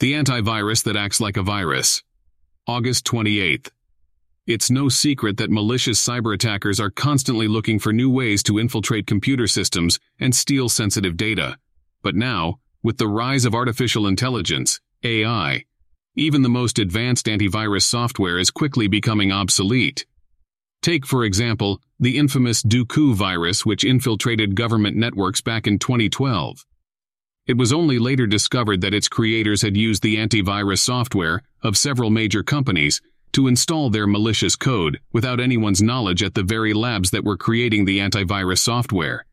The antivirus that acts like a virus. August 28th. It's no secret that malicious cyber attackers are constantly looking for new ways to infiltrate computer systems and steal sensitive data. But now, with the rise of artificial intelligence, AI, even the most advanced antivirus software is quickly becoming obsolete. Take, for example, the infamous Duqu virus which infiltrated government networks back in 2012. It was only later discovered that its creators had used the antivirus software of several major companies to install their malicious code without anyone's knowledge at the very labs that were creating the antivirus software.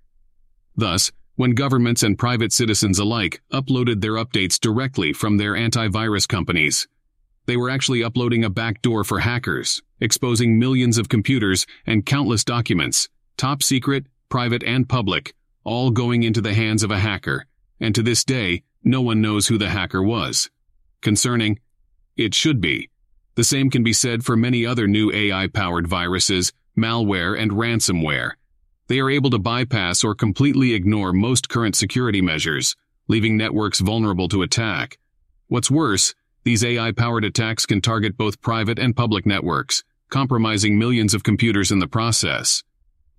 Thus, when governments and private citizens alike uploaded their updates directly from their antivirus companies, they were actually uploading a backdoor for hackers, exposing millions of computers and countless documents, top secret, private, and public, all going into the hands of a hacker and to this day, no one knows who the hacker was. Concerning, it should be. The same can be said for many other new AI-powered viruses, malware, and ransomware. They are able to bypass or completely ignore most current security measures, leaving networks vulnerable to attack. What's worse, these AI-powered attacks can target both private and public networks, compromising millions of computers in the process.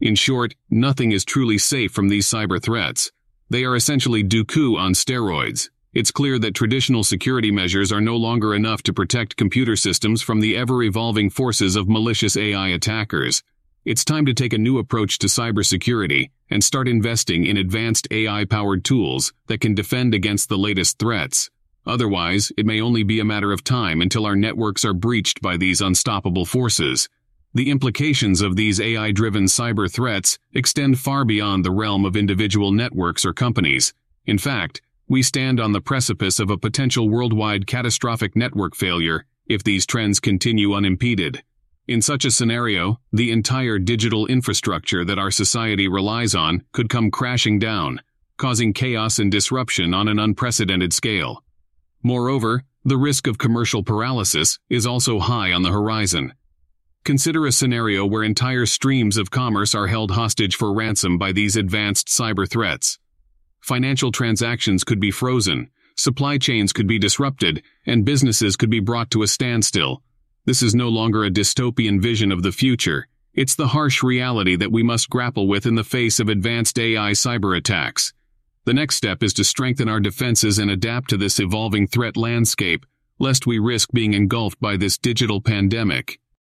In short, nothing is truly safe from these cyber threats, they are essentially Duqu on steroids. It's clear that traditional security measures are no longer enough to protect computer systems from the ever-evolving forces of malicious AI attackers. It's time to take a new approach to cybersecurity and start investing in advanced AI-powered tools that can defend against the latest threats. Otherwise, it may only be a matter of time until our networks are breached by these unstoppable forces. The implications of these AI-driven cyber threats extend far beyond the realm of individual networks or companies. In fact, we stand on the precipice of a potential worldwide catastrophic network failure if these trends continue unimpeded. In such a scenario, the entire digital infrastructure that our society relies on could come crashing down, causing chaos and disruption on an unprecedented scale. Moreover, the risk of commercial paralysis is also high on the horizon. Consider a scenario where entire streams of commerce are held hostage for ransom by these advanced cyber threats. Financial transactions could be frozen, supply chains could be disrupted, and businesses could be brought to a standstill. This is no longer a dystopian vision of the future. It's the harsh reality that we must grapple with in the face of advanced AI cyber attacks. The next step is to strengthen our defenses and adapt to this evolving threat landscape, lest we risk being engulfed by this digital pandemic.